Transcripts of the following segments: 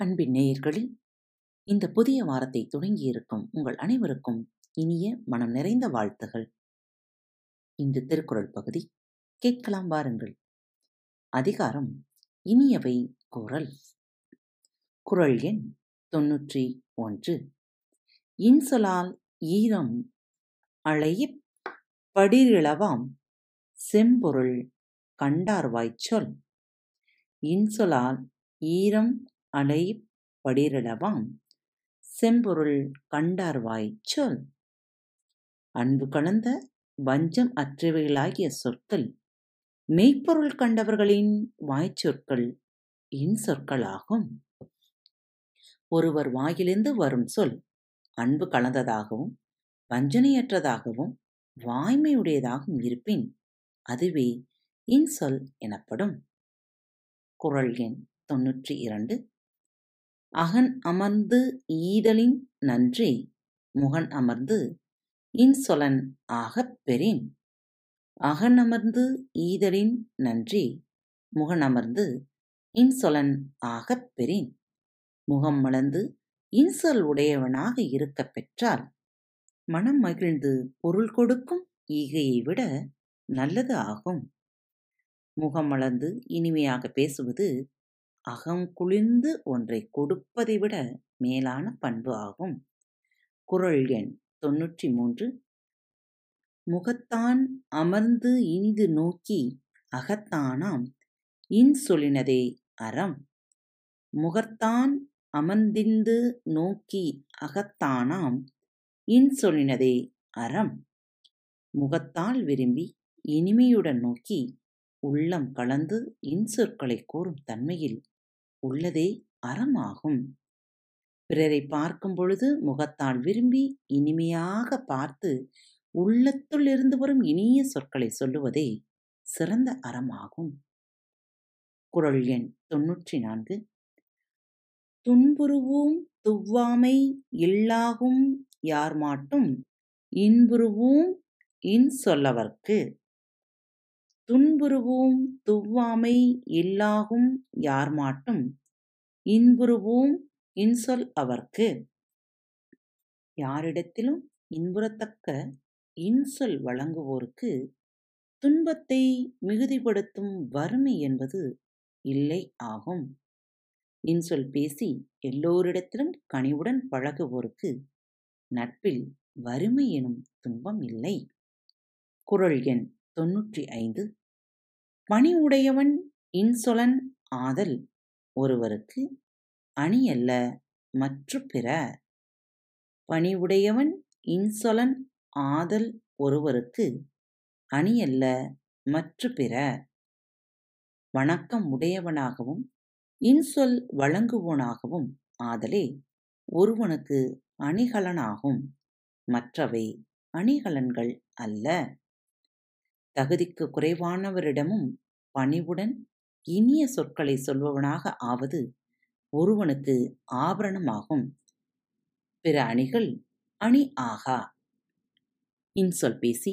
அன்பின் நேயர்களில் இந்த புதிய வாரத்தை தொடங்கியிருக்கும் உங்கள் அனைவருக்கும் இனிய மனம் நிறைந்த வாழ்த்துகள். இன்று திருக்குறள் பகுதி கேட்கலாம் வாருங்கள் அதிகாரம் இனியவை குரல். குரல் எண் தொன்னூற்றி ஒன்று. இன்சொலால் ஈரம் அழையிப் படிரிளவாம் செம்பொருள் கண்டார்வாய்ச்சொல் இன்சொலால் ஈரம் அலை படிரிளவாம் செம்பொருள் கண்டார்வாய் சொல். அன்பு கலந்த வஞ்சம் அற்றவைகளாகிய சொற்கள். மெய்ப்பொருள் கண்டவர்களின் வாய்ச்சொற்கள் இன்சொற்களாகும் ஒருவர் வாயிலிருந்து வரும் சொல் அன்பு கலந்ததாகவும் வஞ்சனையற்றதாகவும் வாய்மையுடையதாகவும் இருப்பின் அதுவே இன்சொல் எனப்படும். குரல் எண் தொன்னூற்றி இரண்டு. அகன் அமர்ந்து ஈதலின் நன்றி முகன் அமர்ந்து இன்சொலன் ஆகப் பெறின். அகன் அமர்ந்து ஈதலின் நன்றி முகன் அமர்ந்து இன்சொலன் ஆகப் பெறின். முகம் மலர்ந்து இன்சொல் உடையவனாக இருக்கப் பெற்றால் மனம் மகிழ்ந்து பொருள் கொடுக்கும் ஈகையை விட நல்லது ஆகும். முகம் மலர்ந்து இனிமையாக பேசுவது அகம் குளிர்ந்து ஒன்றை கொடுப்பதை விட மேலான பண்பு ஆகும். குரல் எண் தொன்னூற்றி மூன்று முகத்தான் அமர்ந்து இனிது நோக்கி அகத்தானாம். இன்சொலினதே அறம். முகத்தான் அமர்ந்திந்து நோக்கி அகத்தானாம். இன்சொலினதே அறம். முகத்தால் விரும்பி இனிமையுடன் நோக்கி உள்ளம் கலந்து இன்சொற்களை கூறும் தன்மையில் உள்ளதே அறமாகும். பிறரை பார்க்கும் பொழுது முகத்தால் விரும்பி இனிமையாக பார்த்து உள்ளத்துள் இருந்து வரும் இனிய சொற்களை சொல்லுவதே சிறந்த அறமாகும். குரல் எண் தொன்னூற்றி நான்கு. துன்புருவும் துவ்வாமை இல்லாகும் யார் மாட்டும் இன்புருவும் இன் சொல்லவர்க்கு. துன்புறுவோம் துவ்வாமை இல்லாகும் யார் மாட்டும் இன்புருவும் இன்சொல் அவர்க்கு. யாரிடத்திலும் இன்புறத்தக்க இன்சொல் வழங்குவோருக்கு துன்பத்தை மிகுதிப்படுத்தும் வறுமை என்பது இல்லை ஆகும். இன்சொல் பேசி எல்லோரிடத்திலும் கனிவுடன் பழகுவோருக்கு நட்பில் வறுமை எனும் துன்பம் இல்லை. குரல் எண் தொன்னூற்றி ஐந்து பணி உடையவன் இன்சொலன் ஆதல் ஒருவருக்கு அணி அல்ல மற்ற பிற. பணி உடையவன் இன்சொலன் ஆதல் ஒருவருக்கு அணி அல்ல மற்ற பிற. வணக்கம் உடையவனாகவும் இன்சொல் வழங்குவோனாகவும் ஆதலே ஒருவனுக்கு அணிகலனாகும். மற்றவை அணிகலன்கள் அல்ல. தகுதிக்கு குறைவானவரிடமும் பணிவுடன் இனிய சொற்களை சொல்பவனாக ஆவது ஒருவனுக்கு ஆபரணமாகும். பிற அணிகள் அணி ஆகா. இன்சொல் பேசி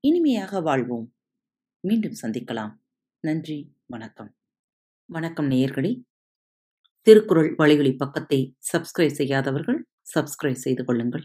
இனிமையாக வாழ்வோம். மீண்டும் சந்திக்கலாம். நன்றி வணக்கம். வணக்கம் நேயர்களே. திருக்குறள் வழிகளி பக்கத்தை சப்ஸ்கிரைப் செய்யாதவர்கள் சப்ஸ்கிரைப் செய்து கொள்ளுங்கள்.